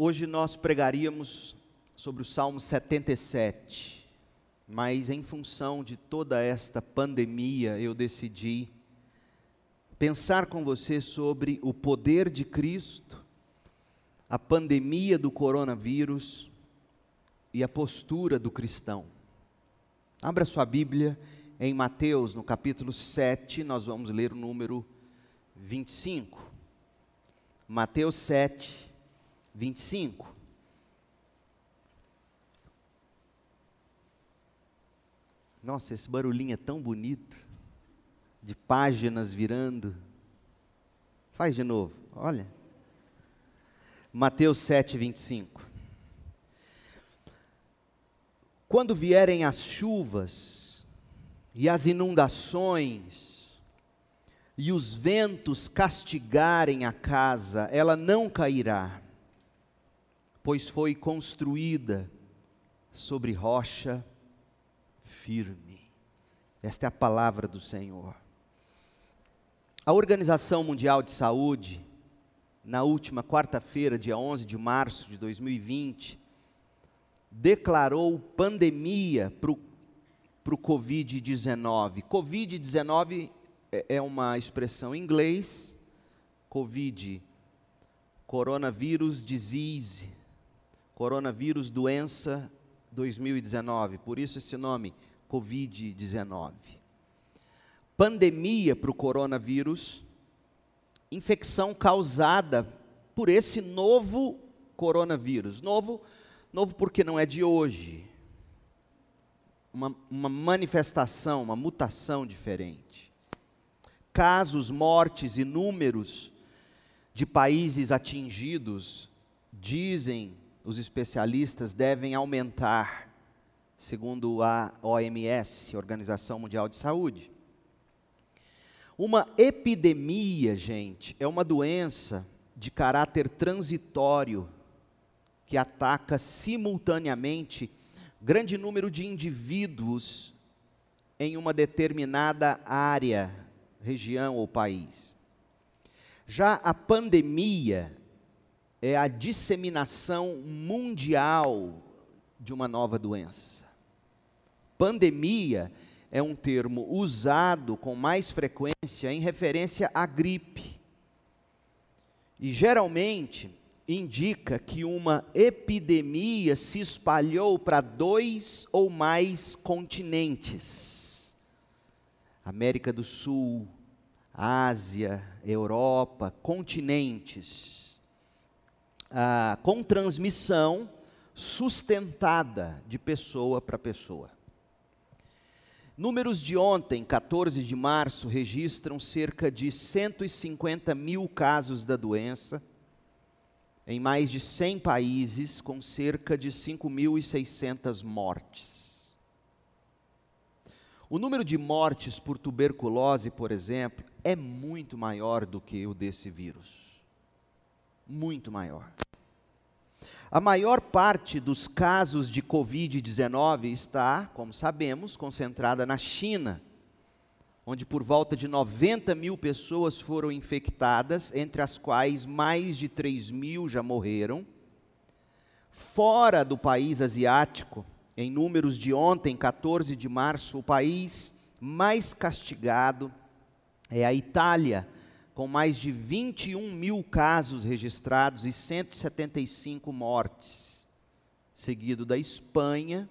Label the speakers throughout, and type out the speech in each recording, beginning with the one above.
Speaker 1: Hoje nós pregaríamos sobre o Salmo 77, mas em função de toda esta pandemia, eu decidi pensar com você sobre o poder de Cristo, a pandemia do coronavírus e a postura do cristão. Abra sua Bíblia em Mateus, no capítulo 7, nós vamos ler o número 25. Mateus 7, 25. Nossa, esse barulhinho é tão bonito, de páginas virando. Faz de novo, olha. Mateus 7, 25. Quando vierem as chuvas e as inundações, e os ventos castigarem a casa, ela não cairá, pois foi construída sobre rocha firme. Esta é a palavra do Senhor. A Organização Mundial de Saúde, na última quarta-feira, dia 11 de março de 2020, declarou pandemia para o Covid-19. Covid-19 é, uma expressão em inglês, Covid, coronavírus disease, coronavírus doença 2019, por isso esse nome, Covid-19. Pandemia para o coronavírus, infecção causada por esse novo coronavírus. Novo, novo porque não é de hoje. Uma, uma manifestação, uma mutação diferente. Casos, mortes e números de países atingidos dizem os especialistas devem aumentar, segundo a OMS, Organização Mundial de Saúde. Uma epidemia, gente, é uma doença de caráter transitório que ataca simultaneamente grande número de indivíduos em uma determinada área, região ou país. Já a pandemia é a disseminação mundial de uma nova doença. Pandemia é um termo usado com mais frequência em referência à gripe. E geralmente indica que uma epidemia se espalhou para dois ou mais continentes. América do Sul, Ásia, Europa, continentes ah, com transmissão sustentada de pessoa para pessoa. Números de ontem, 14 de março, registram cerca de 150 mil casos da doença em mais de 100 países, com cerca de 5.600 mortes. O número de mortes por tuberculose, por exemplo, é muito maior do que o desse vírus muito maior. A maior parte dos casos de Covid-19 está, como sabemos, concentrada na China, onde por volta de 90 mil pessoas foram infectadas, entre as quais mais de 3 mil já morreram. Fora do país asiático, em números de ontem, 14 de março, o país mais castigado é a Itália, com mais de 21 mil casos registrados e 175 mortes, seguido da Espanha,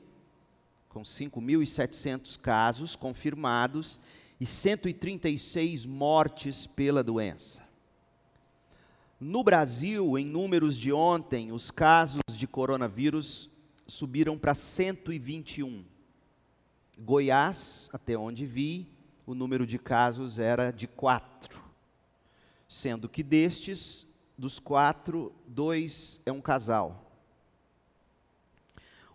Speaker 1: com 5.700 casos confirmados e 136 mortes pela doença. No Brasil, em números de ontem, os casos de coronavírus subiram para 121. Goiás, até onde vi, o número de casos era de 4 sendo que destes, dos quatro, dois é um casal.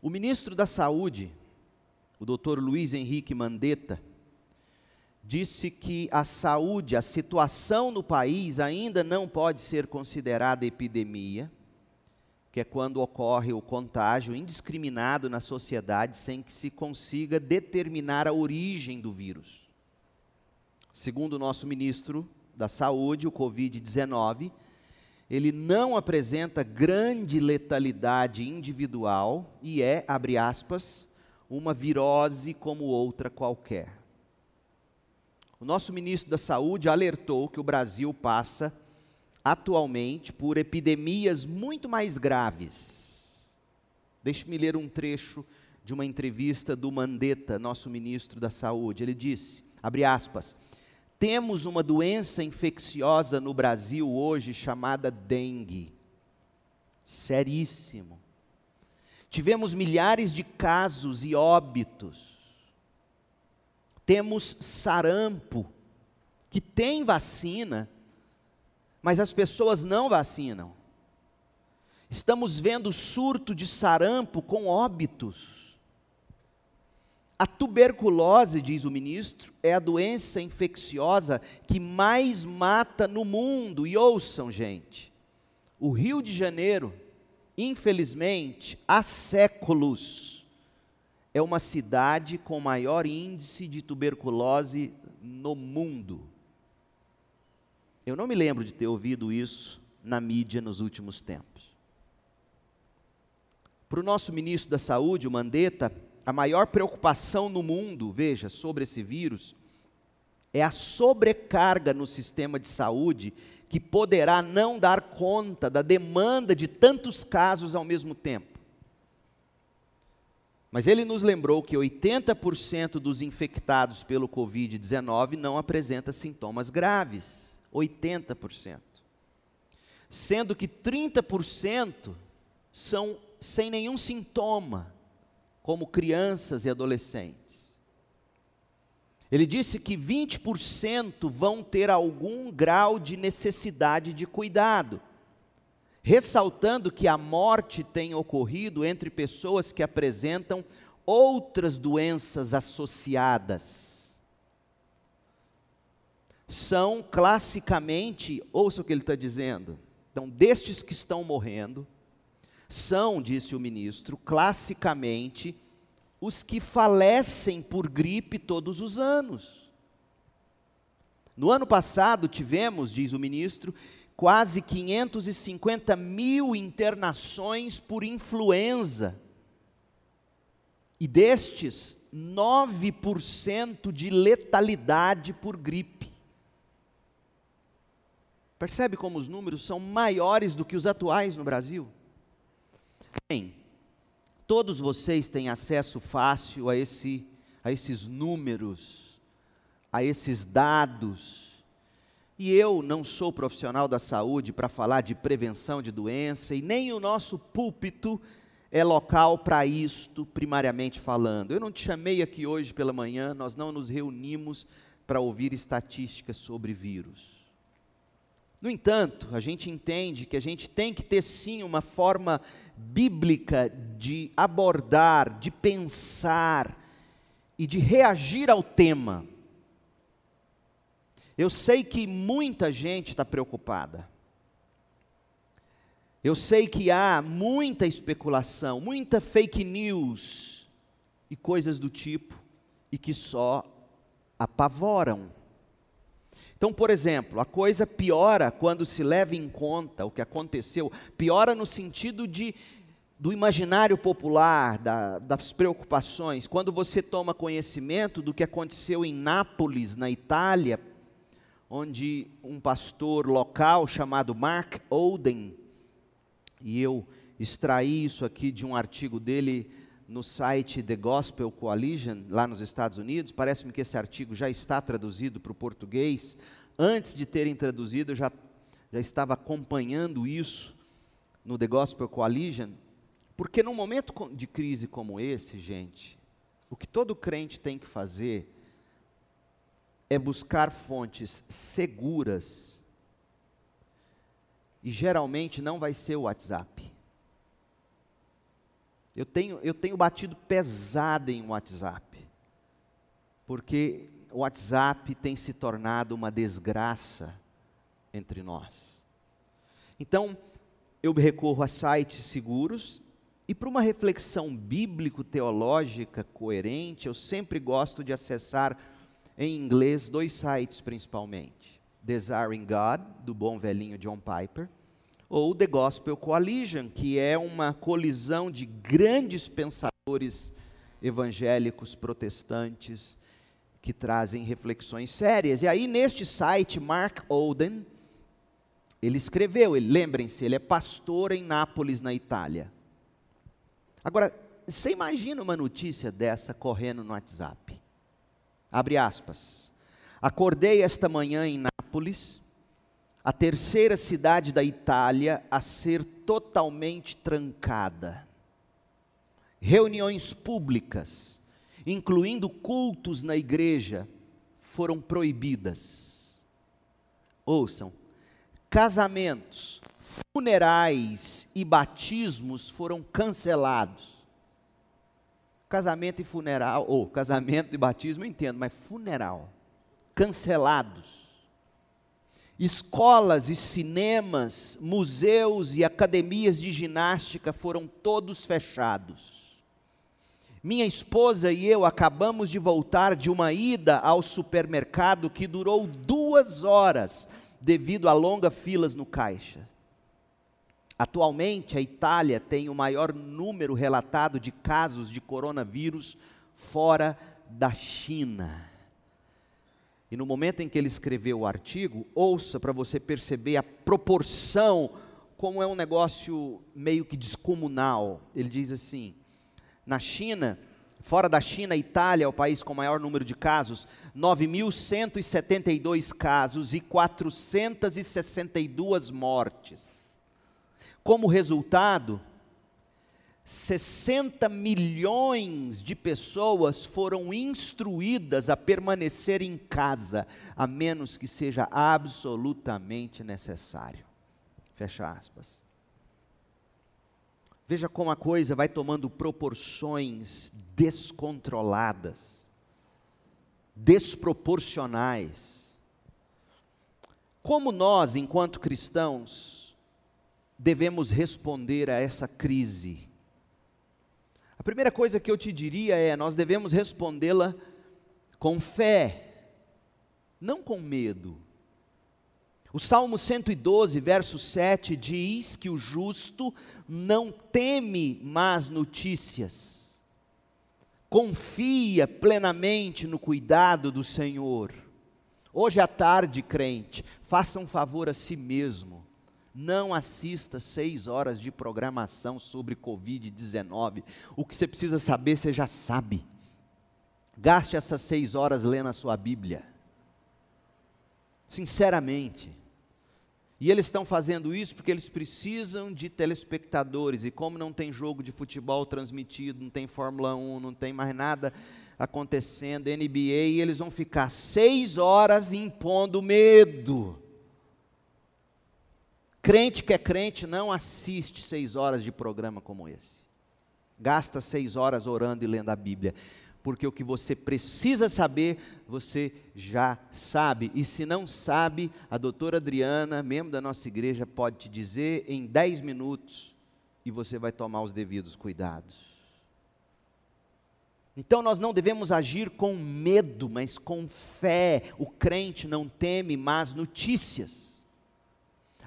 Speaker 1: O ministro da Saúde, o doutor Luiz Henrique Mandetta, disse que a saúde, a situação no país ainda não pode ser considerada epidemia, que é quando ocorre o contágio indiscriminado na sociedade sem que se consiga determinar a origem do vírus. Segundo o nosso ministro da Saúde, o Covid-19, ele não apresenta grande letalidade individual e é, abre aspas, uma virose como outra qualquer. O nosso ministro da Saúde alertou que o Brasil passa atualmente por epidemias muito mais graves. Deixe-me ler um trecho de uma entrevista do Mandetta, nosso ministro da Saúde. Ele disse, abre aspas, temos uma doença infecciosa no Brasil hoje chamada dengue. Seríssimo. Tivemos milhares de casos e óbitos. Temos sarampo, que tem vacina, mas as pessoas não vacinam. Estamos vendo surto de sarampo com óbitos. A tuberculose, diz o ministro, é a doença infecciosa que mais mata no mundo. E ouçam, gente, o Rio de Janeiro, infelizmente, há séculos, é uma cidade com maior índice de tuberculose no mundo. Eu não me lembro de ter ouvido isso na mídia nos últimos tempos. Para o nosso ministro da Saúde, o Mandetta, a maior preocupação no mundo, veja, sobre esse vírus, é a sobrecarga no sistema de saúde que poderá não dar conta da demanda de tantos casos ao mesmo tempo. Mas ele nos lembrou que 80% dos infectados pelo Covid-19 não apresenta sintomas graves. 80%. Sendo que 30% são sem nenhum sintoma como crianças e adolescentes. Ele disse que 20% vão ter algum grau de necessidade de cuidado, ressaltando que a morte tem ocorrido entre pessoas que apresentam outras doenças associadas. São classicamente, ouça o que ele está dizendo, então, destes que estão morrendo, são, disse o ministro, classicamente os que falecem por gripe todos os anos. No ano passado tivemos, diz o ministro, quase 550 mil internações por influenza. E destes, 9% de letalidade por gripe. Percebe como os números são maiores do que os atuais no Brasil? Bem, todos vocês têm acesso fácil a, esse, a esses números, a esses dados. E eu não sou profissional da saúde para falar de prevenção de doença, e nem o nosso púlpito é local para isto, primariamente falando. Eu não te chamei aqui hoje pela manhã, nós não nos reunimos para ouvir estatísticas sobre vírus. No entanto, a gente entende que a gente tem que ter sim uma forma bíblica de abordar, de pensar e de reagir ao tema. Eu sei que muita gente está preocupada. Eu sei que há muita especulação, muita fake news e coisas do tipo, e que só apavoram. Então, por exemplo, a coisa piora quando se leva em conta o que aconteceu, piora no sentido de do imaginário popular, da, das preocupações, quando você toma conhecimento do que aconteceu em Nápoles, na Itália, onde um pastor local chamado Mark Oden, e eu extraí isso aqui de um artigo dele no site The Gospel Coalition, lá nos Estados Unidos. Parece-me que esse artigo já está traduzido para o português. Antes de terem traduzido, eu já, já estava acompanhando isso no The Gospel Coalition. Porque num momento de crise como esse, gente, o que todo crente tem que fazer é buscar fontes seguras. E geralmente não vai ser o WhatsApp. Eu tenho, eu tenho batido pesado em WhatsApp, porque o WhatsApp tem se tornado uma desgraça entre nós. Então, eu recorro a sites seguros e para uma reflexão bíblico-teológica coerente, eu sempre gosto de acessar em inglês dois sites principalmente: Desiring God, do bom velhinho John Piper, ou The Gospel Coalition, que é uma colisão de grandes pensadores evangélicos protestantes que trazem reflexões sérias. E aí, neste site, Mark Oden, ele escreveu, ele, lembrem-se, ele é pastor em Nápoles, na Itália. Agora, você imagina uma notícia dessa correndo no WhatsApp? Abre aspas. Acordei esta manhã em Nápoles, a terceira cidade da Itália a ser totalmente trancada. Reuniões públicas, incluindo cultos na igreja, foram proibidas. Ouçam, casamentos, funerais e batismos foram cancelados. Casamento e funeral, ou casamento e batismo eu entendo, mas funeral, cancelados. Escolas e cinemas, museus e academias de ginástica foram todos fechados. Minha esposa e eu acabamos de voltar de uma ida ao supermercado que durou duas horas, devido a longas filas no caixa. Atualmente, a Itália tem o maior número relatado de casos de coronavírus fora da China. E no momento em que ele escreveu o artigo, ouça para você perceber a proporção, como é um negócio meio que descomunal. Ele diz assim: na China, fora da China, a Itália é o país com maior número de casos, 9.172 casos e 462 mortes. Como resultado, 60 milhões de pessoas foram instruídas a permanecer em casa, a menos que seja absolutamente necessário. Fecha aspas. Veja como a coisa vai tomando proporções descontroladas, desproporcionais. Como nós, enquanto cristãos, devemos responder a essa crise? A primeira coisa que eu te diria é: nós devemos respondê-la com fé, não com medo. O Salmo 112, verso 7 diz que o justo não teme más notícias, confia plenamente no cuidado do Senhor. Hoje à tarde, crente, faça um favor a si mesmo. Não assista seis horas de programação sobre Covid-19. O que você precisa saber, você já sabe. Gaste essas seis horas lendo a sua Bíblia. Sinceramente. E eles estão fazendo isso porque eles precisam de telespectadores. E como não tem jogo de futebol transmitido, não tem Fórmula 1, não tem mais nada acontecendo, NBA, eles vão ficar seis horas impondo medo. Crente que é crente não assiste seis horas de programa como esse. Gasta seis horas orando e lendo a Bíblia porque o que você precisa saber, você já sabe. E se não sabe, a doutora Adriana, membro da nossa igreja, pode te dizer em 10 minutos e você vai tomar os devidos cuidados. Então nós não devemos agir com medo, mas com fé. O crente não teme más notícias.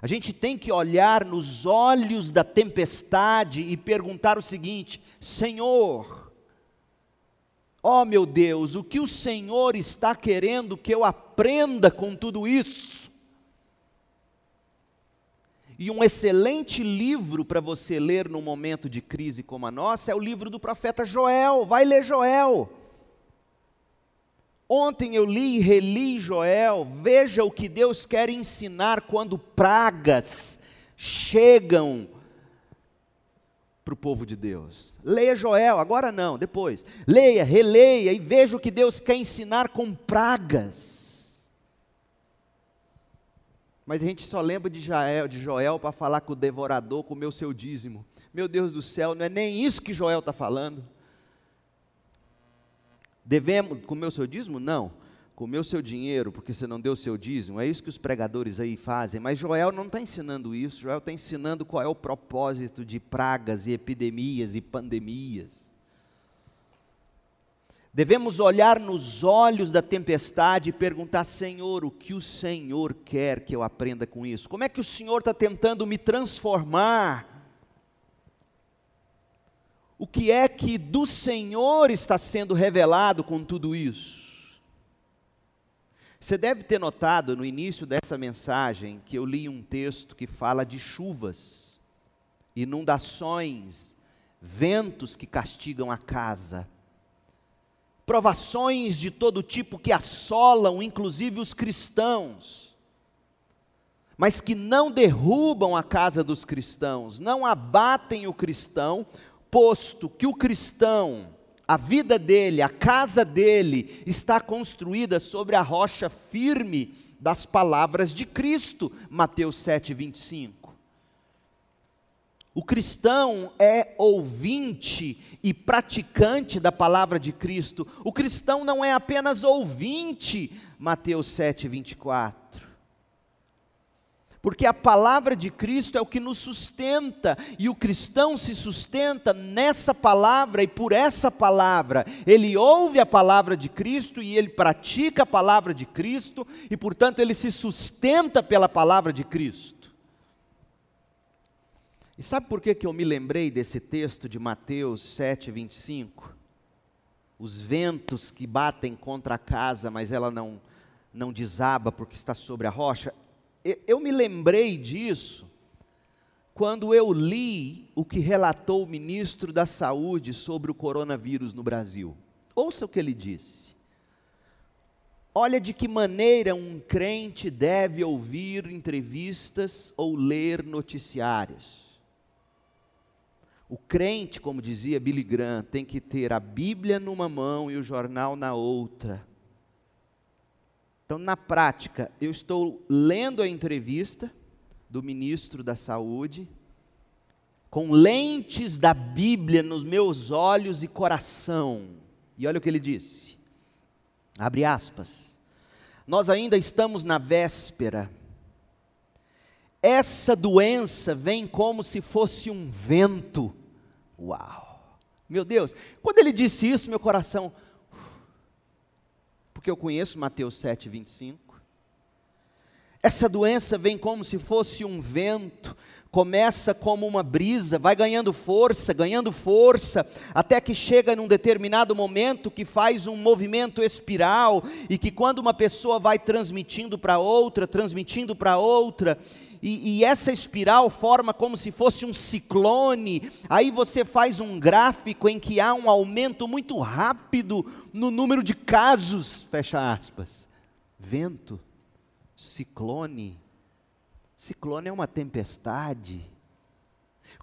Speaker 1: A gente tem que olhar nos olhos da tempestade e perguntar o seguinte: Senhor, Ó oh, meu Deus, o que o Senhor está querendo que eu aprenda com tudo isso? E um excelente livro para você ler num momento de crise como a nossa é o livro do profeta Joel. Vai ler Joel. Ontem eu li e reli Joel. Veja o que Deus quer ensinar quando pragas chegam para o povo de Deus. Leia Joel, agora não, depois. Leia, releia e veja o que Deus quer ensinar com pragas. Mas a gente só lembra de Joel, de Joel para falar que o devorador comeu seu dízimo. Meu Deus do céu, não é nem isso que Joel está falando. Devemos comer o seu dízimo? Não comeu seu dinheiro porque você não deu seu dízimo, é isso que os pregadores aí fazem, mas Joel não está ensinando isso, Joel está ensinando qual é o propósito de pragas e epidemias e pandemias. Devemos olhar nos olhos da tempestade e perguntar: Senhor, o que o Senhor quer que eu aprenda com isso? Como é que o Senhor está tentando me transformar? O que é que do Senhor está sendo revelado com tudo isso? Você deve ter notado no início dessa mensagem que eu li um texto que fala de chuvas, inundações, ventos que castigam a casa, provações de todo tipo que assolam, inclusive os cristãos, mas que não derrubam a casa dos cristãos, não abatem o cristão, posto que o cristão a vida dele, a casa dele está construída sobre a rocha firme das palavras de Cristo, Mateus 7, 25. O cristão é ouvinte e praticante da palavra de Cristo. O cristão não é apenas ouvinte, Mateus 7, 24 porque a palavra de Cristo é o que nos sustenta, e o cristão se sustenta nessa palavra e por essa palavra. Ele ouve a palavra de Cristo e ele pratica a palavra de Cristo, e portanto ele se sustenta pela palavra de Cristo. E sabe por que, que eu me lembrei desse texto de Mateus 7, 25? Os ventos que batem contra a casa, mas ela não, não desaba porque está sobre a rocha eu me lembrei disso quando eu li o que relatou o ministro da Saúde sobre o coronavírus no Brasil. Ouça o que ele disse. Olha de que maneira um crente deve ouvir entrevistas ou ler noticiários. O crente, como dizia Billy Graham, tem que ter a Bíblia numa mão e o jornal na outra então, na prática, eu estou lendo a entrevista do ministro da Saúde, com lentes da Bíblia nos meus olhos e coração. E olha o que ele disse. Abre aspas. Nós ainda estamos na véspera. Essa doença vem como se fosse um vento. Uau! Meu Deus, quando ele disse isso, meu coração porque eu conheço Mateus 7, 25. Essa doença vem como se fosse um vento, começa como uma brisa, vai ganhando força, ganhando força, até que chega num determinado momento que faz um movimento espiral e que quando uma pessoa vai transmitindo para outra, transmitindo para outra, e, e, essa espiral forma como se fosse um ciclone. Aí você faz um gráfico em que há um aumento muito rápido no número de casos, fecha aspas. Vento, ciclone. Ciclone é uma tempestade.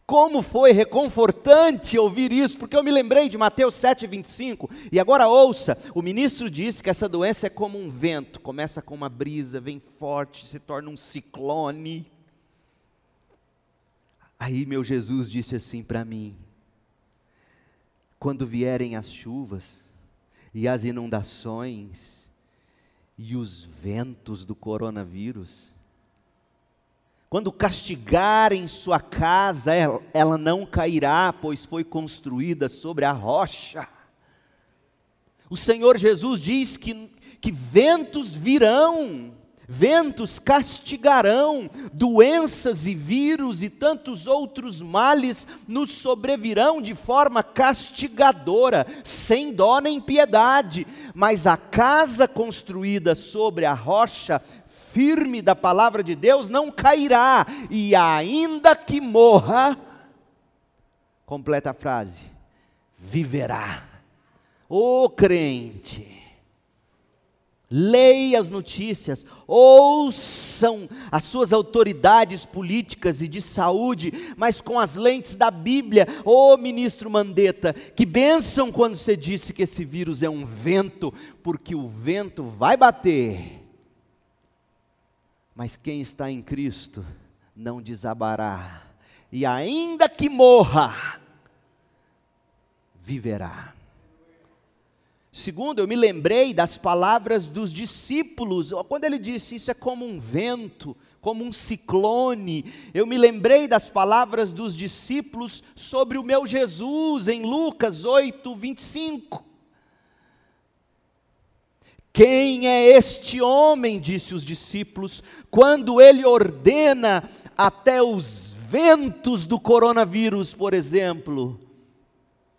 Speaker 1: Como foi reconfortante ouvir isso, porque eu me lembrei de Mateus 7,25, e agora ouça: o ministro disse que essa doença é como um vento, começa com uma brisa, vem forte, se torna um ciclone. Aí meu Jesus disse assim para mim: quando vierem as chuvas e as inundações e os ventos do coronavírus, quando castigarem sua casa, ela não cairá, pois foi construída sobre a rocha. O Senhor Jesus diz que, que ventos virão, ventos castigarão, doenças e vírus e tantos outros males nos sobrevirão de forma castigadora, sem dó nem piedade, mas a casa construída sobre a rocha firme da palavra de Deus não cairá, e ainda que morra, completa a frase, viverá. Ô oh, crente, leia as notícias, ouçam as suas autoridades políticas e de saúde, mas com as lentes da Bíblia. Ô oh, ministro Mandetta, que bênção quando você disse que esse vírus é um vento, porque o vento vai bater, mas quem está em Cristo não desabará, e ainda que morra, viverá. Segundo, eu me lembrei das palavras dos discípulos, quando ele disse isso é como um vento, como um ciclone. Eu me lembrei das palavras dos discípulos sobre o meu Jesus, em Lucas 8, 25. Quem é este homem? disse os discípulos, quando ele ordena até os ventos do coronavírus, por exemplo,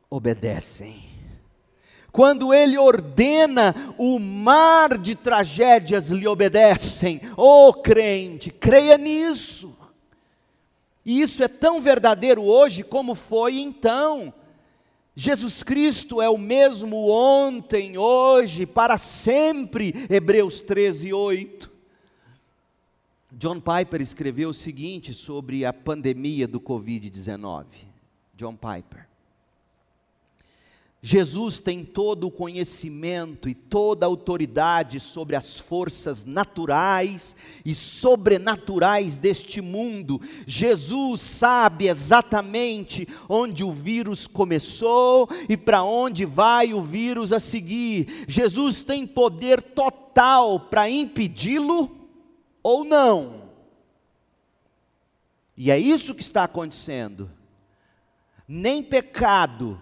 Speaker 1: obedecem. Quando ele ordena, o mar de tragédias lhe obedecem. Oh crente, creia nisso. E isso é tão verdadeiro hoje como foi então. Jesus Cristo é o mesmo ontem, hoje, para sempre. Hebreus 13, 8. John Piper escreveu o seguinte sobre a pandemia do Covid-19. John Piper. Jesus tem todo o conhecimento e toda a autoridade sobre as forças naturais e sobrenaturais deste mundo. Jesus sabe exatamente onde o vírus começou e para onde vai o vírus a seguir. Jesus tem poder total para impedi-lo ou não. E é isso que está acontecendo. Nem pecado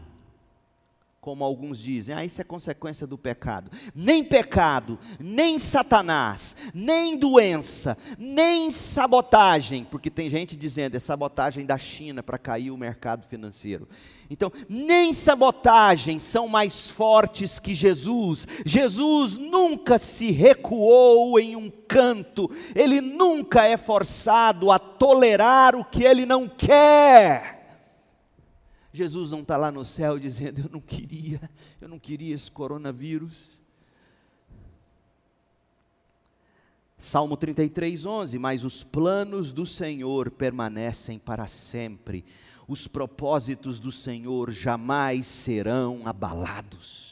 Speaker 1: como alguns dizem, ah, isso é consequência do pecado. Nem pecado, nem Satanás, nem doença, nem sabotagem, porque tem gente dizendo é sabotagem da China para cair o mercado financeiro. Então, nem sabotagem são mais fortes que Jesus. Jesus nunca se recuou em um canto, ele nunca é forçado a tolerar o que ele não quer. Jesus não está lá no céu dizendo: Eu não queria, eu não queria esse coronavírus. Salmo 33, 11: Mas os planos do Senhor permanecem para sempre, os propósitos do Senhor jamais serão abalados.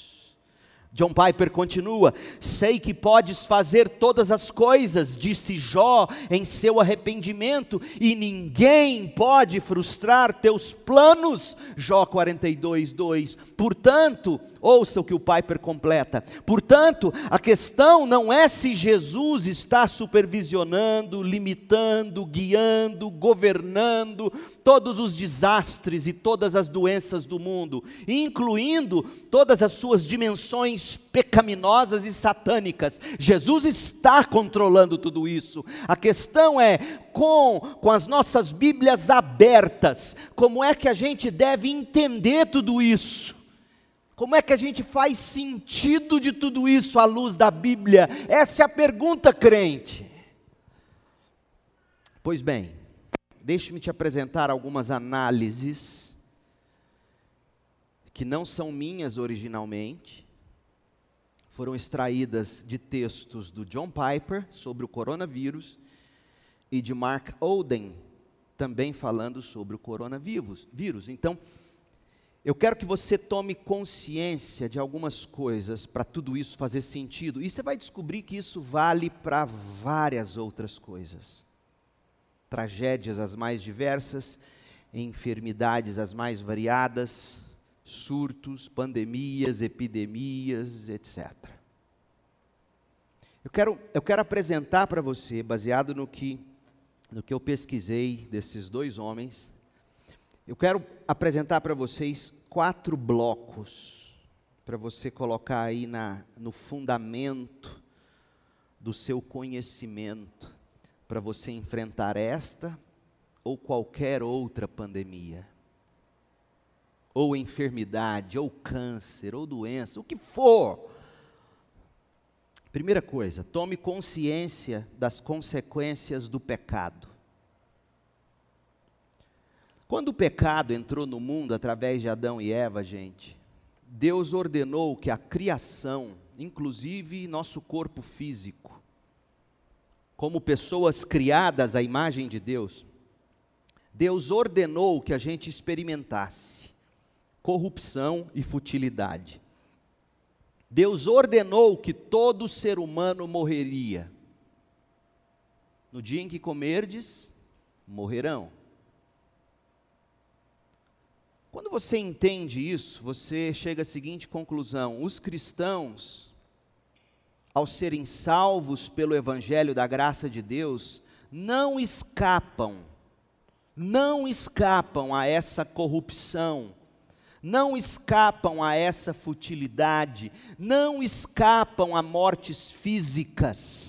Speaker 1: John Piper continua: Sei que podes fazer todas as coisas, disse Jó em seu arrependimento, e ninguém pode frustrar teus planos. Jó 42, 2. Portanto, ouça o que o Piper completa. Portanto, a questão não é se Jesus está supervisionando, limitando, guiando, governando todos os desastres e todas as doenças do mundo, incluindo todas as suas dimensões pecaminosas e satânicas. Jesus está controlando tudo isso. A questão é com, com as nossas Bíblias abertas, como é que a gente deve entender tudo isso? Como é que a gente faz sentido de tudo isso à luz da Bíblia? Essa é a pergunta, crente. Pois bem, deixe-me te apresentar algumas análises que não são minhas originalmente, foram extraídas de textos do John Piper sobre o coronavírus e de Mark Oden, também falando sobre o coronavírus. Então, eu quero que você tome consciência de algumas coisas para tudo isso fazer sentido. E você vai descobrir que isso vale para várias outras coisas. Tragédias as mais diversas, enfermidades as mais variadas, surtos, pandemias, epidemias, etc. Eu quero, eu quero apresentar para você, baseado no que, no que eu pesquisei desses dois homens, eu quero apresentar para vocês quatro blocos, para você colocar aí na, no fundamento do seu conhecimento, para você enfrentar esta ou qualquer outra pandemia, ou enfermidade, ou câncer, ou doença, o que for. Primeira coisa, tome consciência das consequências do pecado. Quando o pecado entrou no mundo através de Adão e Eva, gente, Deus ordenou que a criação, inclusive nosso corpo físico, como pessoas criadas à imagem de Deus, Deus ordenou que a gente experimentasse corrupção e futilidade. Deus ordenou que todo ser humano morreria. No dia em que comerdes, morrerão. Quando você entende isso, você chega à seguinte conclusão: os cristãos, ao serem salvos pelo Evangelho da graça de Deus, não escapam, não escapam a essa corrupção, não escapam a essa futilidade, não escapam a mortes físicas.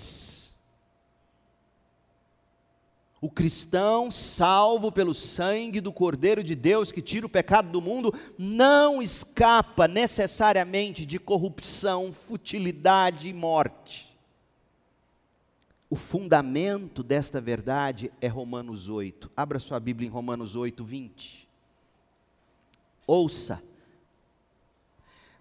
Speaker 1: O cristão, salvo pelo sangue do Cordeiro de Deus que tira o pecado do mundo, não escapa necessariamente de corrupção, futilidade e morte. O fundamento desta verdade é Romanos 8. Abra sua Bíblia em Romanos 8, 20. Ouça.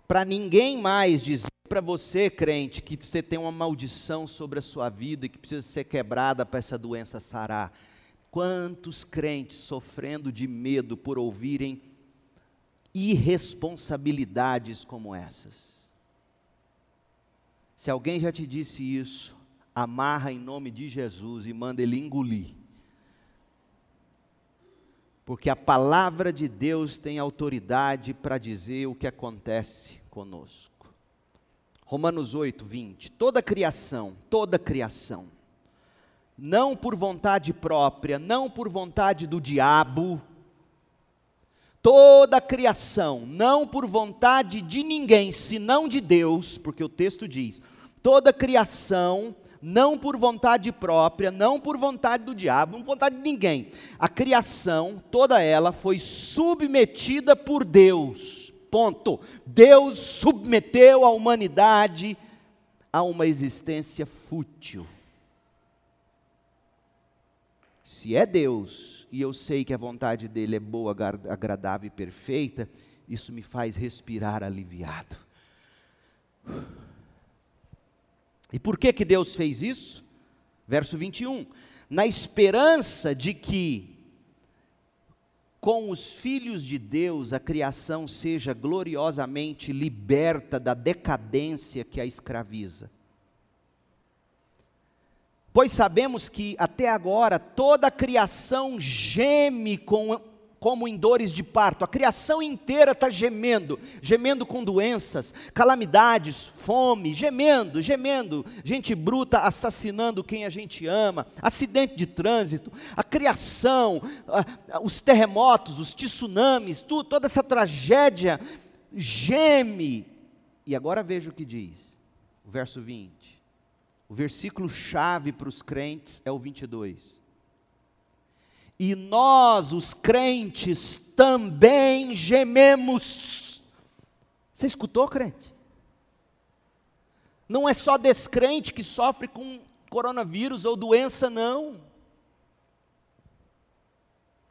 Speaker 1: Para ninguém mais dizer para você, crente, que você tem uma maldição sobre a sua vida e que precisa ser quebrada para essa doença sarar. Quantos crentes sofrendo de medo por ouvirem irresponsabilidades como essas? Se alguém já te disse isso, amarra em nome de Jesus e manda ele engolir. Porque a palavra de Deus tem autoridade para dizer o que acontece conosco. Romanos 8, 20. Toda criação, toda criação, não por vontade própria, não por vontade do diabo, toda criação, não por vontade de ninguém, senão de Deus, porque o texto diz: toda criação não por vontade própria, não por vontade do diabo, não por vontade de ninguém. A criação, toda ela, foi submetida por Deus. Ponto. Deus submeteu a humanidade a uma existência fútil. Se é Deus, e eu sei que a vontade dele é boa, agradável e perfeita, isso me faz respirar aliviado. E por que que Deus fez isso? Verso 21. Na esperança de que com os filhos de Deus a criação seja gloriosamente liberta da decadência que a escraviza. Pois sabemos que até agora toda a criação geme com como em dores de parto. A criação inteira está gemendo, gemendo com doenças, calamidades, fome, gemendo, gemendo. Gente bruta assassinando quem a gente ama, acidente de trânsito, a criação, os terremotos, os tsunamis, tudo, toda essa tragédia geme. E agora veja o que diz, o verso 20. O versículo chave para os crentes é o 22 e nós, os crentes, também gememos. Você escutou, crente? Não é só descrente que sofre com coronavírus ou doença, não.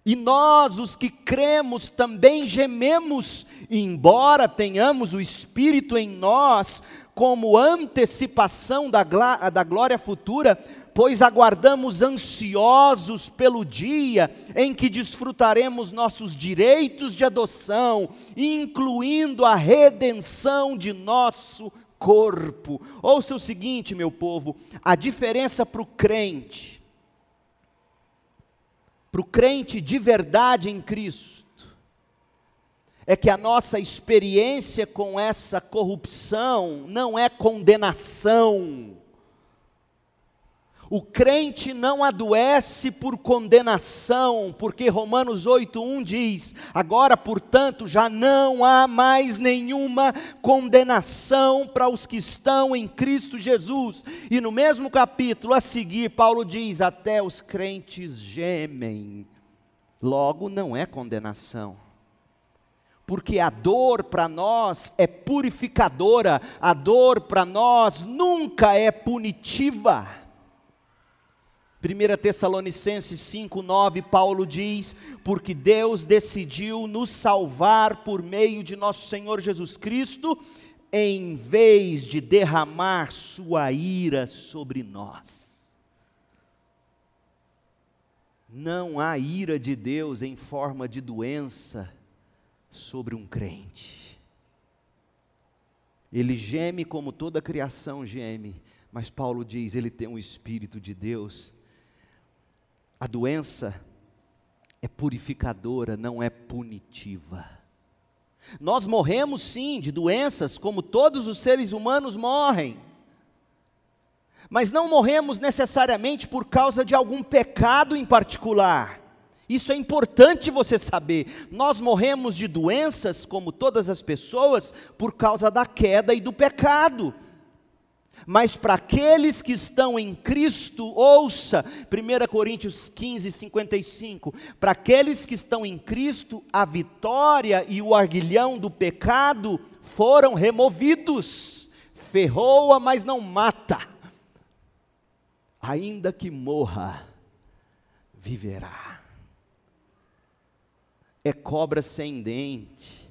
Speaker 1: E nós, os que cremos, também gememos, embora tenhamos o Espírito em nós, como antecipação da, da glória futura, pois aguardamos ansiosos pelo dia em que desfrutaremos nossos direitos de adoção, incluindo a redenção de nosso corpo. Ouça o seguinte, meu povo: a diferença para o crente, para o crente de verdade em Cristo, é que a nossa experiência com essa corrupção não é condenação o crente não adoece por condenação, porque Romanos 8:1 diz: "Agora, portanto, já não há mais nenhuma condenação para os que estão em Cristo Jesus". E no mesmo capítulo a seguir, Paulo diz: "Até os crentes gemem". Logo não é condenação. Porque a dor para nós é purificadora, a dor para nós nunca é punitiva. 1 Tessalonicenses 5,9, Paulo diz: Porque Deus decidiu nos salvar por meio de nosso Senhor Jesus Cristo, em vez de derramar sua ira sobre nós. Não há ira de Deus em forma de doença sobre um crente. Ele geme como toda a criação geme, mas Paulo diz: ele tem um Espírito de Deus a doença é purificadora, não é punitiva. Nós morremos sim de doenças, como todos os seres humanos morrem. Mas não morremos necessariamente por causa de algum pecado em particular. Isso é importante você saber. Nós morremos de doenças, como todas as pessoas, por causa da queda e do pecado. Mas para aqueles que estão em Cristo, ouça 1 Coríntios 15, 55. Para aqueles que estão em Cristo, a vitória e o arguilhão do pecado foram removidos. Ferroa, mas não mata. Ainda que morra, viverá. É cobra sem dente.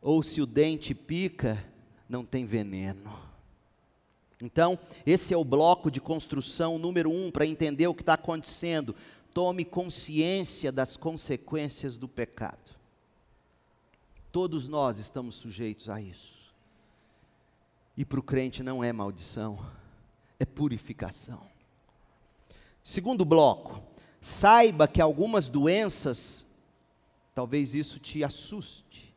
Speaker 1: Ou se o dente pica, não tem veneno. Então, esse é o bloco de construção número um para entender o que está acontecendo. Tome consciência das consequências do pecado. Todos nós estamos sujeitos a isso. E para o crente não é maldição, é purificação. Segundo bloco, saiba que algumas doenças, talvez isso te assuste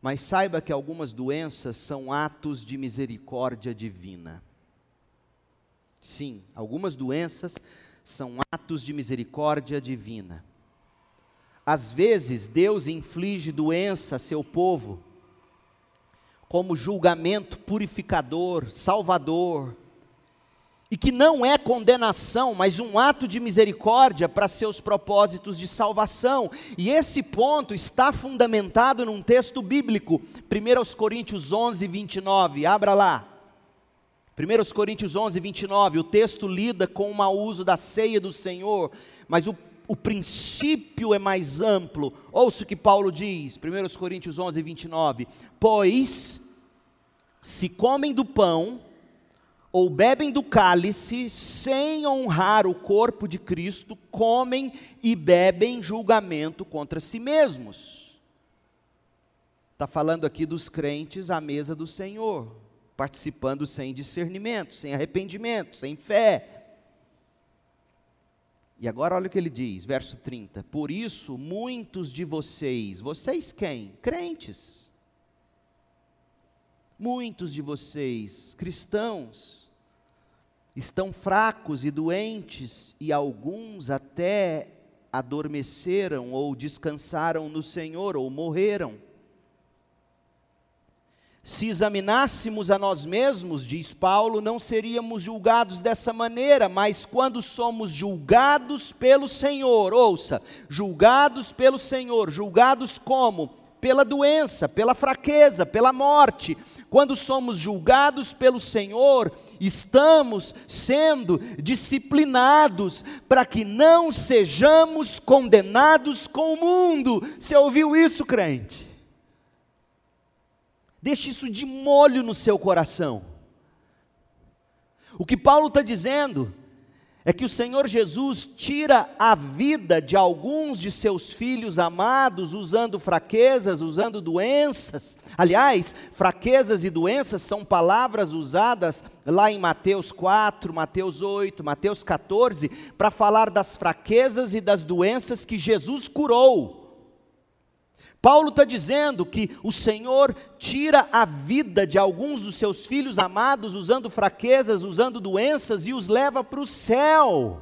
Speaker 1: mas saiba que algumas doenças são atos de misericórdia divina. Sim, algumas doenças são atos de misericórdia divina. Às vezes, Deus inflige doença a seu povo, como julgamento purificador, salvador, e que não é condenação, mas um ato de misericórdia para seus propósitos de salvação. E esse ponto está fundamentado num texto bíblico, 1 Coríntios 11, 29, abra lá. 1 Coríntios 11, 29, o texto lida com o mau uso da ceia do Senhor, mas o, o princípio é mais amplo. Ouça o que Paulo diz, 1 Coríntios 11, 29. Pois, se comem do pão ou bebem do cálice sem honrar o corpo de Cristo, comem e bebem julgamento contra si mesmos. Está falando aqui dos crentes à mesa do Senhor, participando sem discernimento, sem arrependimento, sem fé. E agora olha o que ele diz, verso 30. Por isso, muitos de vocês, vocês quem? Crentes. Muitos de vocês, cristãos, estão fracos e doentes, e alguns até adormeceram ou descansaram no Senhor ou morreram. Se examinássemos a nós mesmos, diz Paulo, não seríamos julgados dessa maneira, mas quando somos julgados pelo Senhor, ouça, julgados pelo Senhor, julgados como? Pela doença, pela fraqueza, pela morte. Quando somos julgados pelo Senhor, estamos sendo disciplinados para que não sejamos condenados com o mundo. Você ouviu isso, crente? Deixe isso de molho no seu coração. O que Paulo está dizendo é que o Senhor Jesus tira a vida de alguns de seus filhos amados usando fraquezas, usando doenças. Aliás, fraquezas e doenças são palavras usadas lá em Mateus 4, Mateus 8, Mateus 14, para falar das fraquezas e das doenças que Jesus curou. Paulo está dizendo que o Senhor tira a vida de alguns dos seus filhos amados, usando fraquezas, usando doenças, e os leva para o céu.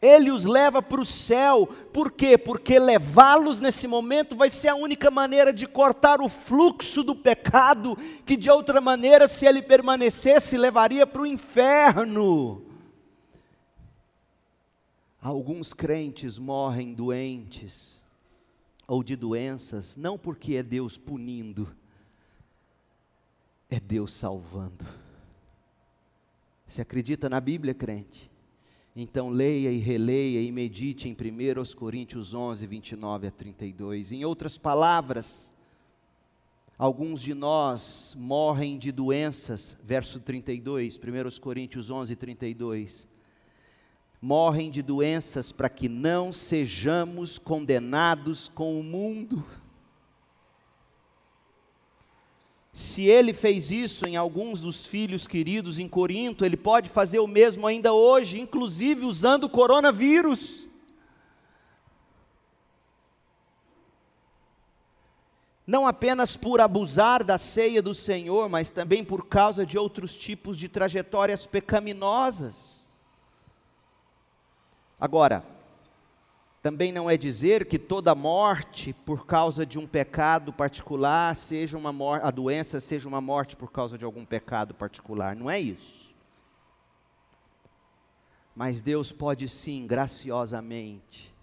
Speaker 1: Ele os leva para o céu, por quê? Porque levá-los nesse momento vai ser a única maneira de cortar o fluxo do pecado, que de outra maneira, se ele permanecesse, levaria para o inferno. Alguns crentes morrem doentes, ou de doenças, não porque é Deus punindo, é Deus salvando. Você acredita na Bíblia, crente? Então leia e releia e medite em 1 Coríntios 11, 29 a 32. Em outras palavras, alguns de nós morrem de doenças, verso 32, 1 Coríntios 11, 32 morrem de doenças para que não sejamos condenados com o mundo. Se ele fez isso em alguns dos filhos queridos em Corinto, ele pode fazer o mesmo ainda hoje, inclusive usando o coronavírus. Não apenas por abusar da ceia do Senhor, mas também por causa de outros tipos de trajetórias pecaminosas. Agora, Também não é dizer que toda morte por causa de um pecado particular seja uma morte, a doença seja uma morte por causa de algum pecado particular, não é isso. Mas Deus pode sim, graciosamente,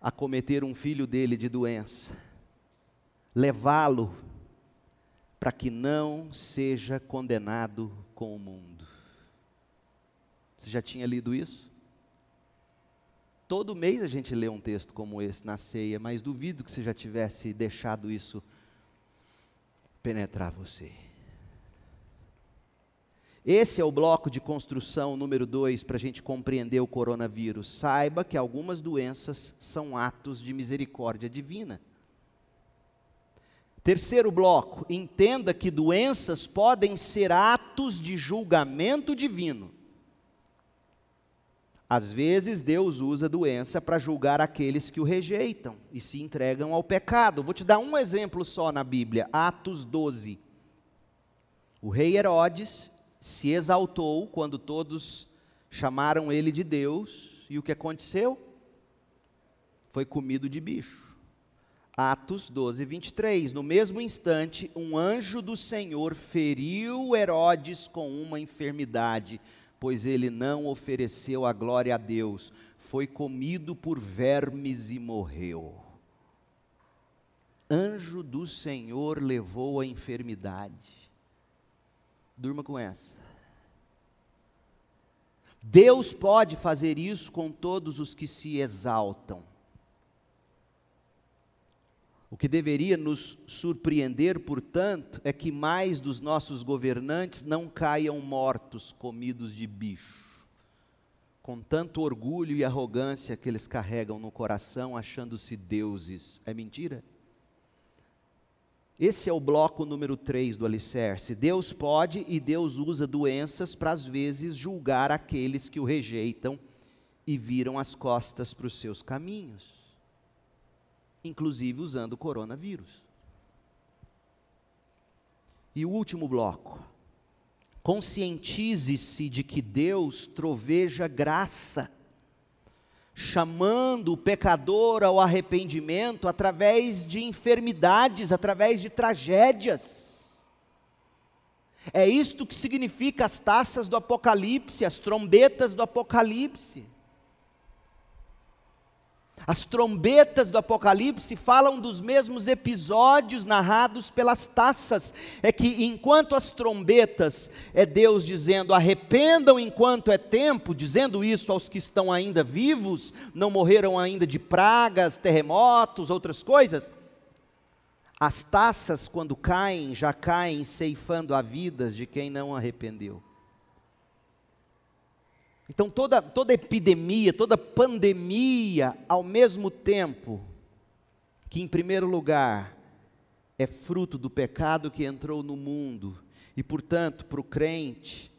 Speaker 1: acometer um filho dele de doença, levá-lo para que não seja condenado com o mundo. Você já tinha lido isso? Todo mês a gente lê um texto como esse na ceia, mas duvido que você já tivesse deixado isso penetrar você. Esse é o bloco de construção número dois para a gente compreender o coronavírus. Saiba que algumas doenças são atos de misericórdia divina. Terceiro bloco, entenda que doenças podem ser atos de julgamento divino. Às vezes, Deus usa doença para julgar aqueles que o rejeitam e se entregam ao pecado. Vou te dar um exemplo só na Bíblia, Atos 12. O rei Herodes se exaltou quando todos chamaram ele de Deus, e o que aconteceu? Foi comido de bicho. Atos 12, 23. No mesmo instante, um anjo do Senhor feriu Herodes com uma enfermidade pois ele não ofereceu a glória a Deus, foi comido por vermes e morreu. Anjo do Senhor levou a enfermidade. Durma com essa. Deus pode fazer isso com todos os que se exaltam. O que deveria nos surpreender, portanto, é que mais dos nossos governantes não caiam mortos, comidos de bicho, com tanto orgulho e arrogância que eles carregam no coração, achando-se deuses. É mentira? Esse é o bloco número 3 do alicerce. Deus pode e Deus usa doenças para, às vezes, julgar aqueles que o rejeitam e viram as costas para os seus caminhos inclusive usando o coronavírus. E o último bloco. Conscientize-se de que Deus troveja graça, chamando o pecador ao arrependimento através de enfermidades, através de tragédias. É isto que significa as taças do Apocalipse, as trombetas do Apocalipse. As trombetas do Apocalipse falam dos mesmos episódios narrados pelas taças. É que enquanto as trombetas é Deus dizendo arrependam enquanto é tempo, dizendo isso aos que estão ainda vivos, não morreram ainda de pragas, terremotos, outras coisas. As taças, quando caem, já caem ceifando a vidas de quem não arrependeu. Então, toda, toda epidemia, toda pandemia, ao mesmo tempo, que em primeiro lugar é fruto do pecado que entrou no mundo, e portanto, para o crente,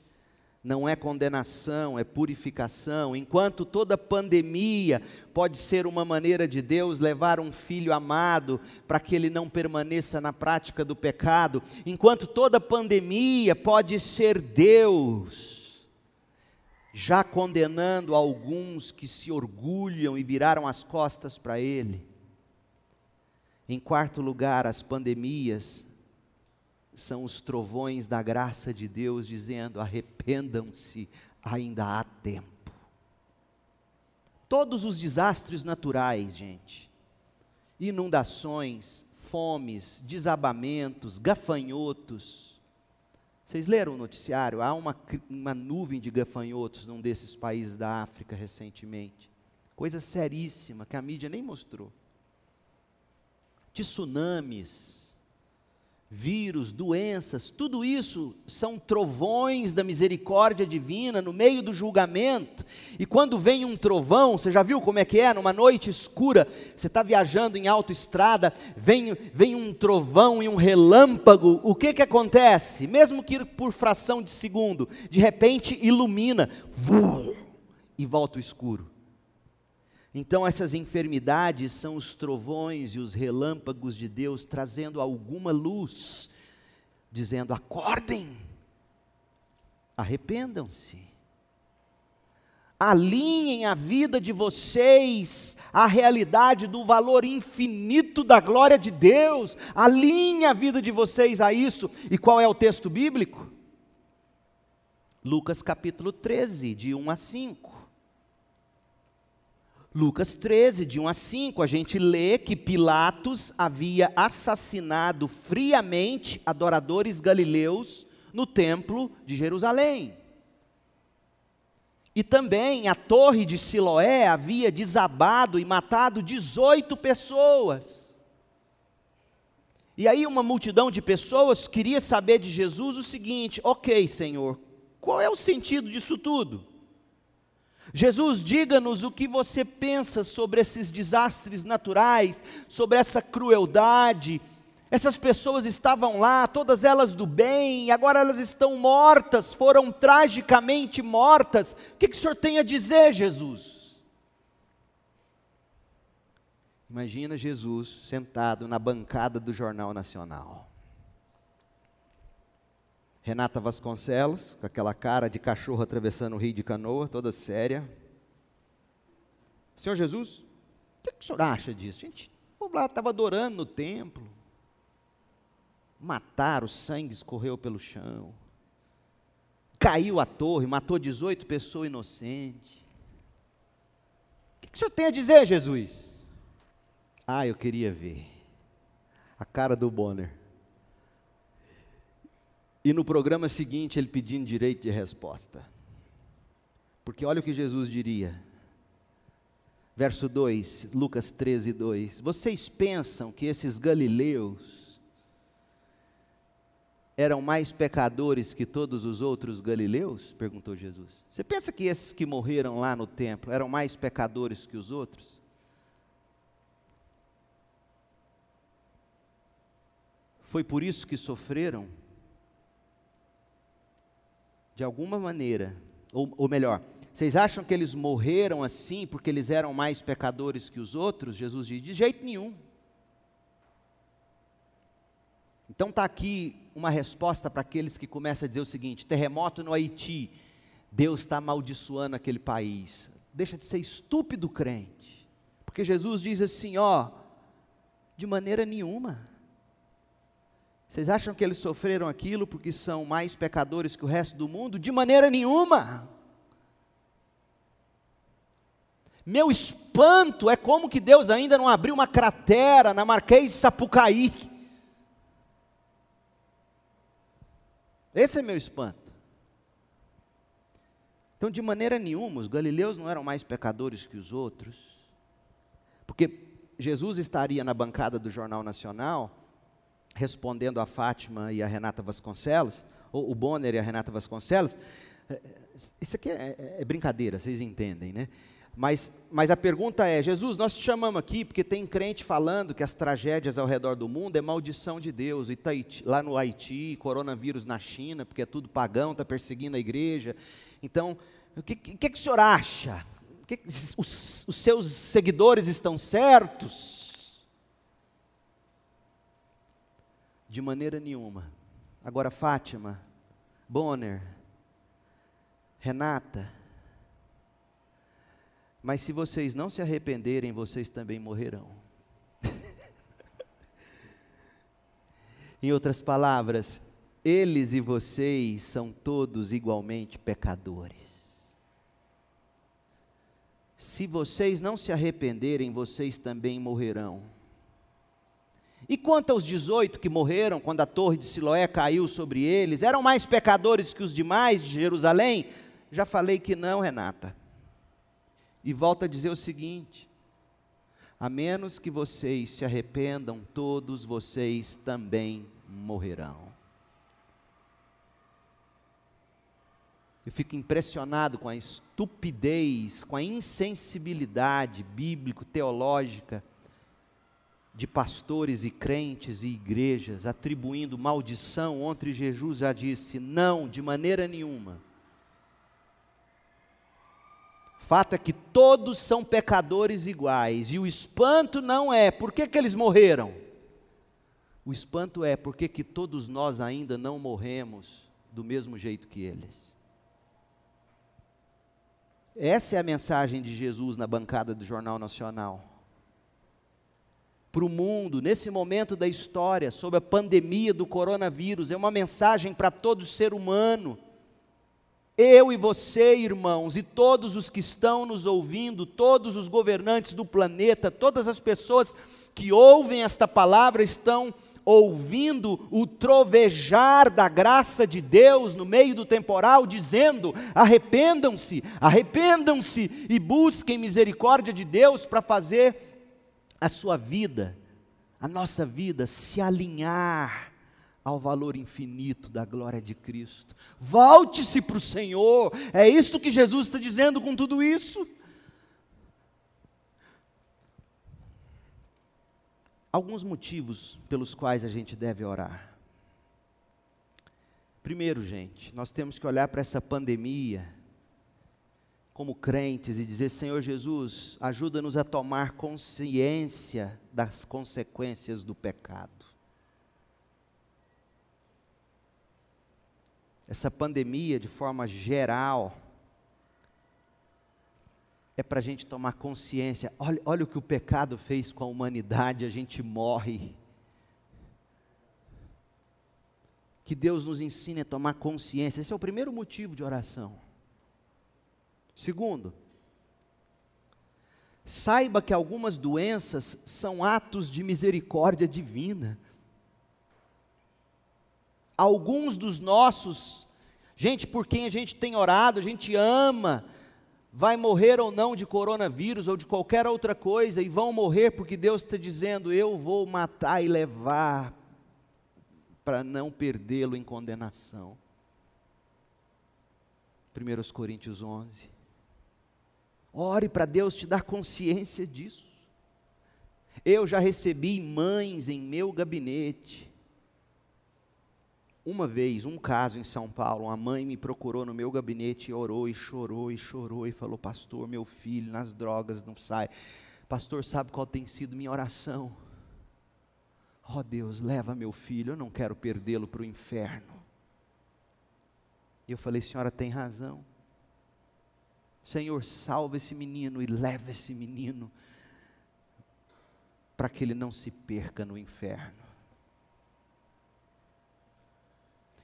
Speaker 1: não é condenação, é purificação. Enquanto toda pandemia pode ser uma maneira de Deus levar um filho amado para que ele não permaneça na prática do pecado, enquanto toda pandemia pode ser Deus já condenando alguns que se orgulham e viraram as costas para Ele. Em quarto lugar, as pandemias são os trovões da graça de Deus dizendo: arrependam-se, ainda há tempo. Todos os desastres naturais, gente, inundações, fomes, desabamentos, gafanhotos, vocês leram o noticiário? Há uma, uma nuvem de gafanhotos num desses países da África recentemente. Coisa seríssima que a mídia nem mostrou. Tsunamis, vírus, doenças, tudo isso são trovões da misericórdia divina no meio do julgamento. E quando vem um trovão, você já viu como é que é? Numa noite escura, você está viajando em autoestrada, vem, vem um trovão e um relâmpago, o que, que acontece? Mesmo que por fração de segundo, de repente ilumina, e volta o escuro. Então, essas enfermidades são os trovões e os relâmpagos de Deus trazendo alguma luz, dizendo: acordem, arrependam-se. alinhem a vida de vocês à realidade do valor infinito da glória de Deus, alinhem a vida de vocês a isso. E qual é o texto bíblico? Lucas capítulo 13, de 1 a 5. Lucas 13, de 1 a 5, a gente lê que Pilatos havia assassinado friamente adoradores galileus no templo de Jerusalém. E também a torre de Siloé havia desabado e matado 18 pessoas. E aí uma multidão de pessoas queria saber de Jesus o seguinte: ok, Senhor, qual é o sentido disso tudo? Jesus, diga-nos o que você pensa sobre esses desastres naturais, sobre essa crueldade. Essas pessoas estavam lá, todas elas do bem, agora elas estão mortas, foram tragicamente mortas. O que, que o senhor tem a dizer, Jesus? Imagina Jesus sentado na bancada do Jornal Nacional. Renata Vasconcelos, com aquela cara de cachorro atravessando o rio de canoa, toda séria. Senhor Jesus, o que, que o senhor acha disso? Gente, o povo lá estava adorando no templo. Mataram, o sangue escorreu pelo chão. Caiu a torre, matou 18 pessoas inocentes. O que, que o senhor tem a dizer, Jesus? Ah, eu queria ver a cara do Bonner. E no programa seguinte ele pedindo direito de resposta. Porque olha o que Jesus diria. Verso 2, Lucas 13, 2. Vocês pensam que esses galileus eram mais pecadores que todos os outros galileus? Perguntou Jesus. Você pensa que esses que morreram lá no templo eram mais pecadores que os outros? Foi por isso que sofreram? De alguma maneira, ou, ou melhor, vocês acham que eles morreram assim porque eles eram mais pecadores que os outros? Jesus diz: de jeito nenhum. Então está aqui uma resposta para aqueles que começam a dizer o seguinte: terremoto no Haiti, Deus está amaldiçoando aquele país. Deixa de ser estúpido crente, porque Jesus diz assim: ó, de maneira nenhuma. Vocês acham que eles sofreram aquilo porque são mais pecadores que o resto do mundo? De maneira nenhuma. Meu espanto é como que Deus ainda não abriu uma cratera na Marquês de Sapucaí. Esse é meu espanto. Então, de maneira nenhuma, os galileus não eram mais pecadores que os outros, porque Jesus estaria na bancada do Jornal Nacional respondendo a Fátima e a Renata Vasconcelos, ou o Bonner e a Renata Vasconcelos, é, é, isso aqui é, é, é, brincadeira, vocês entendem, né? Mas, mas a pergunta é: Jesus, nós te chamamos aqui porque tem crente falando que as tragédias ao redor do mundo é maldição de Deus, Itaiti, lá no Haiti, coronavírus na China, porque é tudo pagão, está perseguindo a igreja. Então, o que, que, que o senhor acha? Que, os, os seus seguidores estão certos? De maneira nenhuma. Agora, Fátima, Bonner, Renata, mas se vocês não se arrependerem, vocês também morrerão. em outras palavras, eles e vocês são todos igualmente pecadores. Se vocês não se arrependerem, vocês também morrerão. E quanto aos 18 que morreram quando a torre de Siloé caiu sobre eles, eram mais pecadores que os demais de Jerusalém? Já falei que não, Renata. E volto a dizer o seguinte: a menos que vocês se arrependam, todos vocês também morrerão. Eu fico impressionado com a estupidez, com a insensibilidade bíblico-teológica de pastores e crentes e igrejas atribuindo maldição, onde Jesus já disse: não, de maneira nenhuma. Fato é que todos são pecadores iguais, e o espanto não é por que, que eles morreram. O espanto é porque que todos nós ainda não morremos do mesmo jeito que eles. Essa é a mensagem de Jesus na bancada do Jornal Nacional. Para o mundo, nesse momento da história, sobre a pandemia do coronavírus, é uma mensagem para todo ser humano. Eu e você, irmãos, e todos os que estão nos ouvindo, todos os governantes do planeta, todas as pessoas que ouvem esta palavra estão ouvindo o trovejar da graça de Deus no meio do temporal, dizendo: arrependam-se, arrependam-se e busquem misericórdia de Deus para fazer a sua vida, a nossa vida, se alinhar ao valor infinito da glória de Cristo. Volte-se para o Senhor, é isto que Jesus está dizendo com tudo isso. alguns motivos pelos quais a gente deve orar. Primeiro, gente, nós temos que olhar para essa pandemia como crentes e dizer: Senhor Jesus, ajuda-nos a tomar consciência das consequências do pecado. Essa pandemia, de forma geral, é para a gente tomar consciência. Olha, olha o que o pecado fez com a humanidade, a gente morre. Que Deus nos ensine a tomar consciência. Esse é o primeiro motivo de oração. Segundo, saiba que algumas doenças são atos de misericórdia divina. Alguns dos nossos, gente por quem a gente tem orado, a gente ama, vai morrer ou não de coronavírus ou de qualquer outra coisa, e vão morrer porque Deus está dizendo: Eu vou matar e levar, para não perdê-lo em condenação. 1 Coríntios 11. Ore para Deus te dar consciência disso. Eu já recebi mães em meu gabinete uma vez, um caso em São Paulo, uma mãe me procurou no meu gabinete e orou e chorou e chorou e falou: Pastor, meu filho nas drogas não sai. Pastor, sabe qual tem sido minha oração? Oh Deus, leva meu filho, eu não quero perdê-lo para o inferno. E eu falei: Senhora tem razão. Senhor, salva esse menino e leva esse menino para que ele não se perca no inferno.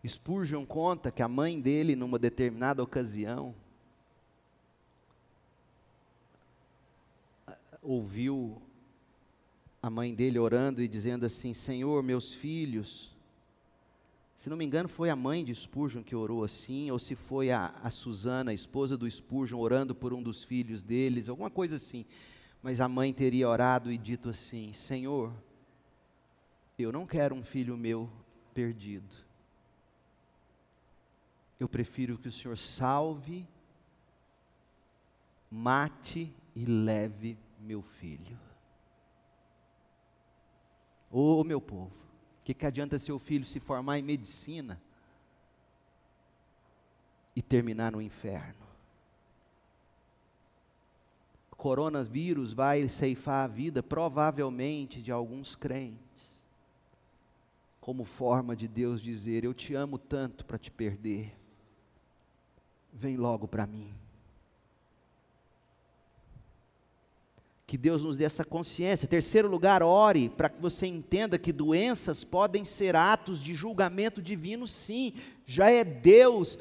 Speaker 1: Spurgeon conta que a mãe dele, numa determinada ocasião, ouviu a mãe dele orando e dizendo assim: Senhor, meus filhos. Se não me engano, foi a mãe de Spurgeon que orou assim, ou se foi a, a Susana, a esposa do Spurgeon, orando por um dos filhos deles, alguma coisa assim. Mas a mãe teria orado e dito assim: Senhor, eu não quero um filho meu perdido eu prefiro que o Senhor salve, mate e leve meu filho. Ô oh, meu povo, que, que adianta seu filho se formar em medicina e terminar no inferno? coronavírus vai ceifar a vida, provavelmente, de alguns crentes, como forma de Deus dizer: Eu te amo tanto para te perder vem logo para mim. Que Deus nos dê essa consciência. Terceiro lugar, ore para que você entenda que doenças podem ser atos de julgamento divino, sim. Já é Deus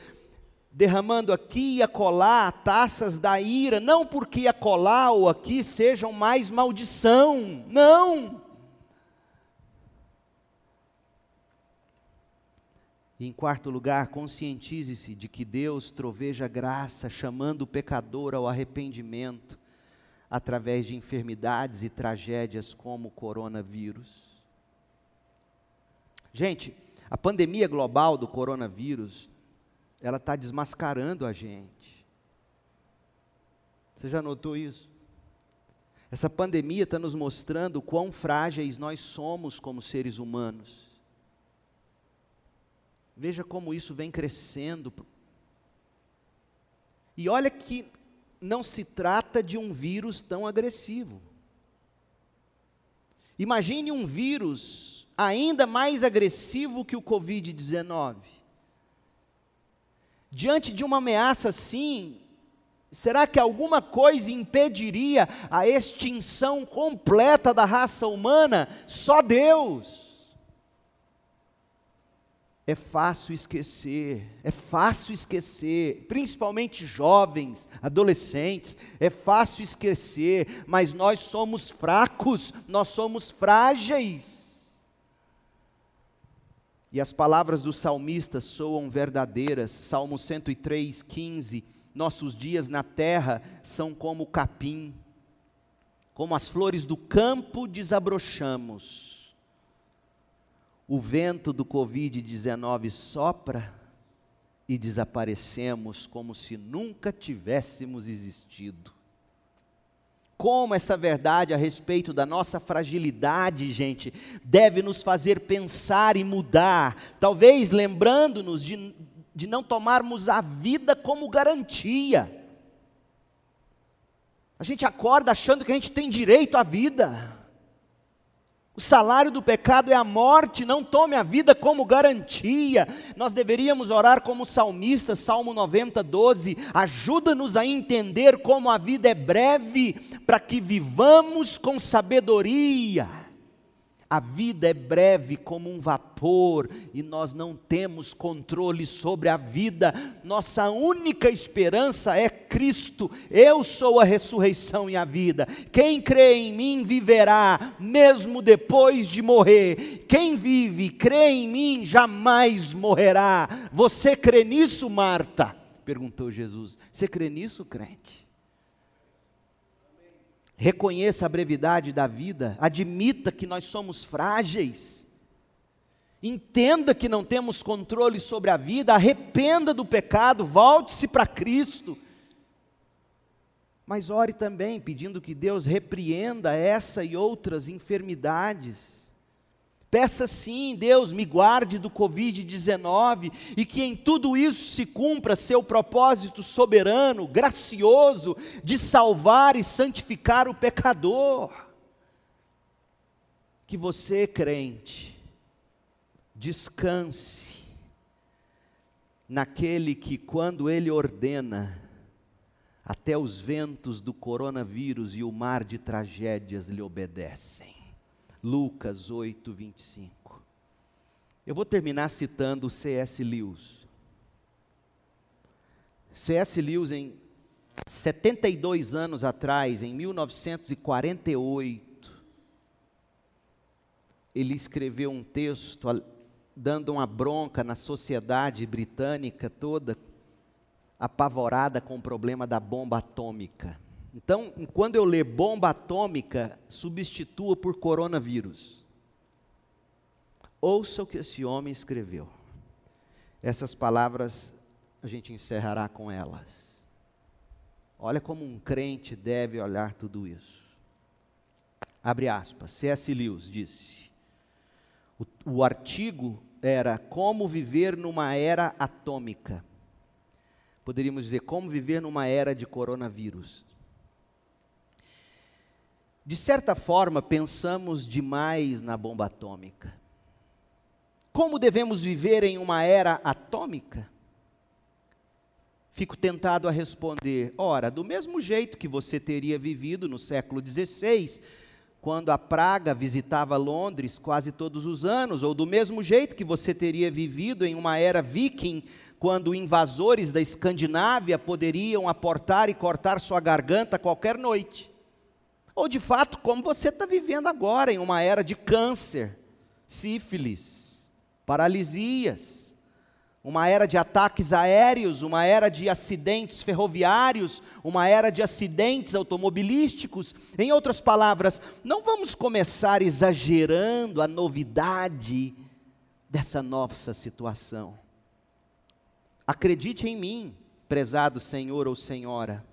Speaker 1: derramando aqui e acolá taças da ira, não porque acolá ou aqui sejam mais maldição, não. E em quarto lugar, conscientize-se de que Deus troveja graça, chamando o pecador ao arrependimento, através de enfermidades e tragédias como o coronavírus. Gente, a pandemia global do coronavírus, ela está desmascarando a gente. Você já notou isso? Essa pandemia está nos mostrando quão frágeis nós somos como seres humanos. Veja como isso vem crescendo. E olha que não se trata de um vírus tão agressivo. Imagine um vírus ainda mais agressivo que o Covid-19. Diante de uma ameaça assim, Será que alguma coisa impediria a extinção completa da raça humana? Só Deus. É fácil esquecer, é fácil esquecer, principalmente jovens, adolescentes, é fácil esquecer, mas nós somos fracos, nós somos frágeis. E as palavras do salmista soam verdadeiras, Salmo 103, 15: Nossos dias na terra são como o capim, como as flores do campo desabrochamos o vento do Covid-19 sopra e desaparecemos como se nunca tivéssemos existido. Como essa verdade a respeito da nossa fragilidade, gente, deve nos fazer pensar e mudar, talvez lembrando-nos de, de não tomarmos a vida como garantia. A gente acorda achando que a gente tem direito à vida. O salário do pecado é a morte, não tome a vida como garantia. Nós deveríamos orar como salmista, Salmo 90, 12. Ajuda-nos a entender como a vida é breve, para que vivamos com sabedoria. A vida é breve como um vapor e nós não temos controle sobre a vida. Nossa única esperança é Cristo. Eu sou a ressurreição e a vida. Quem crê em mim viverá, mesmo depois de morrer. Quem vive, crê em mim, jamais morrerá. Você crê nisso, Marta? perguntou Jesus. Você crê nisso, crente? Reconheça a brevidade da vida, admita que nós somos frágeis, entenda que não temos controle sobre a vida, arrependa do pecado, volte-se para Cristo. Mas ore também pedindo que Deus repreenda essa e outras enfermidades Peça sim, Deus, me guarde do Covid-19 e que em tudo isso se cumpra seu propósito soberano, gracioso, de salvar e santificar o pecador. Que você, crente, descanse naquele que, quando ele ordena, até os ventos do coronavírus e o mar de tragédias lhe obedecem. Lucas 8, 25. Eu vou terminar citando C.S. Lewis. C.S. Lewis, em 72 anos atrás, em 1948, ele escreveu um texto dando uma bronca na sociedade britânica toda, apavorada com o problema da bomba atômica. Então, quando eu ler bomba atômica, substitua por coronavírus. Ouça o que esse homem escreveu. Essas palavras a gente encerrará com elas. Olha como um crente deve olhar tudo isso. Abre aspas. C.S. Lewis disse: o, o artigo era Como Viver numa Era Atômica. Poderíamos dizer como viver numa era de coronavírus. De certa forma, pensamos demais na bomba atômica. Como devemos viver em uma era atômica? Fico tentado a responder: ora, do mesmo jeito que você teria vivido no século XVI, quando a praga visitava Londres quase todos os anos, ou do mesmo jeito que você teria vivido em uma era viking, quando invasores da Escandinávia poderiam aportar e cortar sua garganta qualquer noite ou de fato como você está vivendo agora, em uma era de câncer, sífilis, paralisias, uma era de ataques aéreos, uma era de acidentes ferroviários, uma era de acidentes automobilísticos. Em outras palavras, não vamos começar exagerando a novidade dessa nossa situação. Acredite em mim, prezado Senhor ou Senhora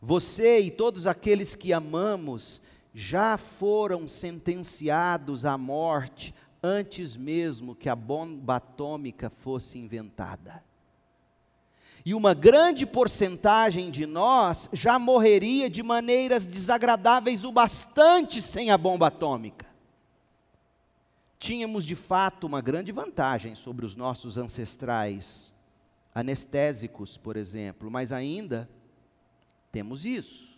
Speaker 1: você e todos aqueles que amamos já foram sentenciados à morte antes mesmo que a bomba atômica fosse inventada. E uma grande porcentagem de nós já morreria de maneiras desagradáveis o bastante sem a bomba atômica. Tínhamos de fato uma grande vantagem sobre os nossos ancestrais anestésicos, por exemplo, mas ainda temos isso.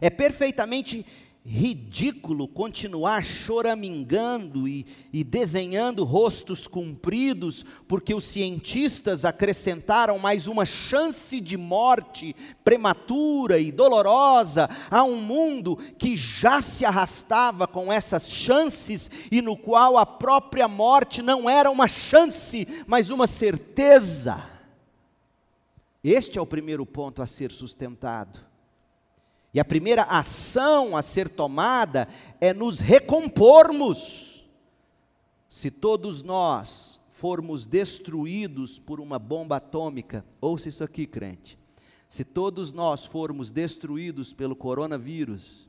Speaker 1: É perfeitamente ridículo continuar choramingando e, e, desenhando rostos compridos, porque os cientistas acrescentaram mais uma chance de morte prematura e dolorosa a um mundo que já se arrastava com essas chances e no qual a própria morte não era uma chance, mas uma certeza. Este é o primeiro ponto a ser sustentado. E a primeira ação a ser tomada é nos recompormos. Se todos nós formos destruídos por uma bomba atômica, ouça isso aqui, crente. Se todos nós formos destruídos pelo coronavírus,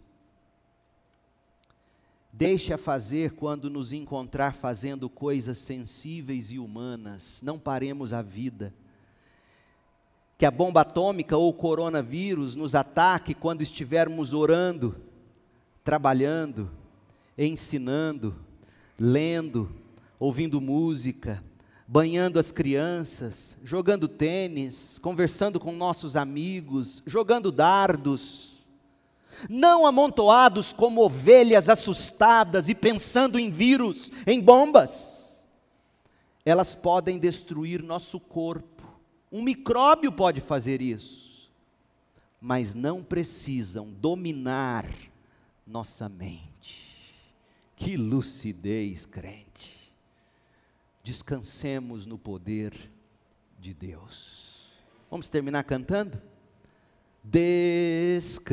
Speaker 1: deixe a fazer quando nos encontrar fazendo coisas sensíveis e humanas, não paremos a vida que a bomba atômica ou o coronavírus nos ataque quando estivermos orando, trabalhando, ensinando, lendo, ouvindo música, banhando as crianças, jogando tênis, conversando com nossos amigos, jogando dardos. Não amontoados como ovelhas assustadas e pensando em vírus, em bombas. Elas podem destruir nosso corpo um micróbio pode fazer isso, mas não precisam dominar nossa mente. Que lucidez, crente. Descansemos no poder de Deus. Vamos terminar cantando? Descansando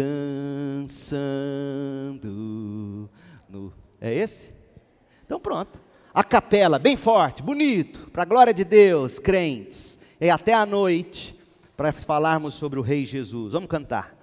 Speaker 1: no. É esse? Então pronto. A capela, bem forte, bonito, para a glória de Deus, crentes e até a noite para falarmos sobre o Rei Jesus. Vamos cantar.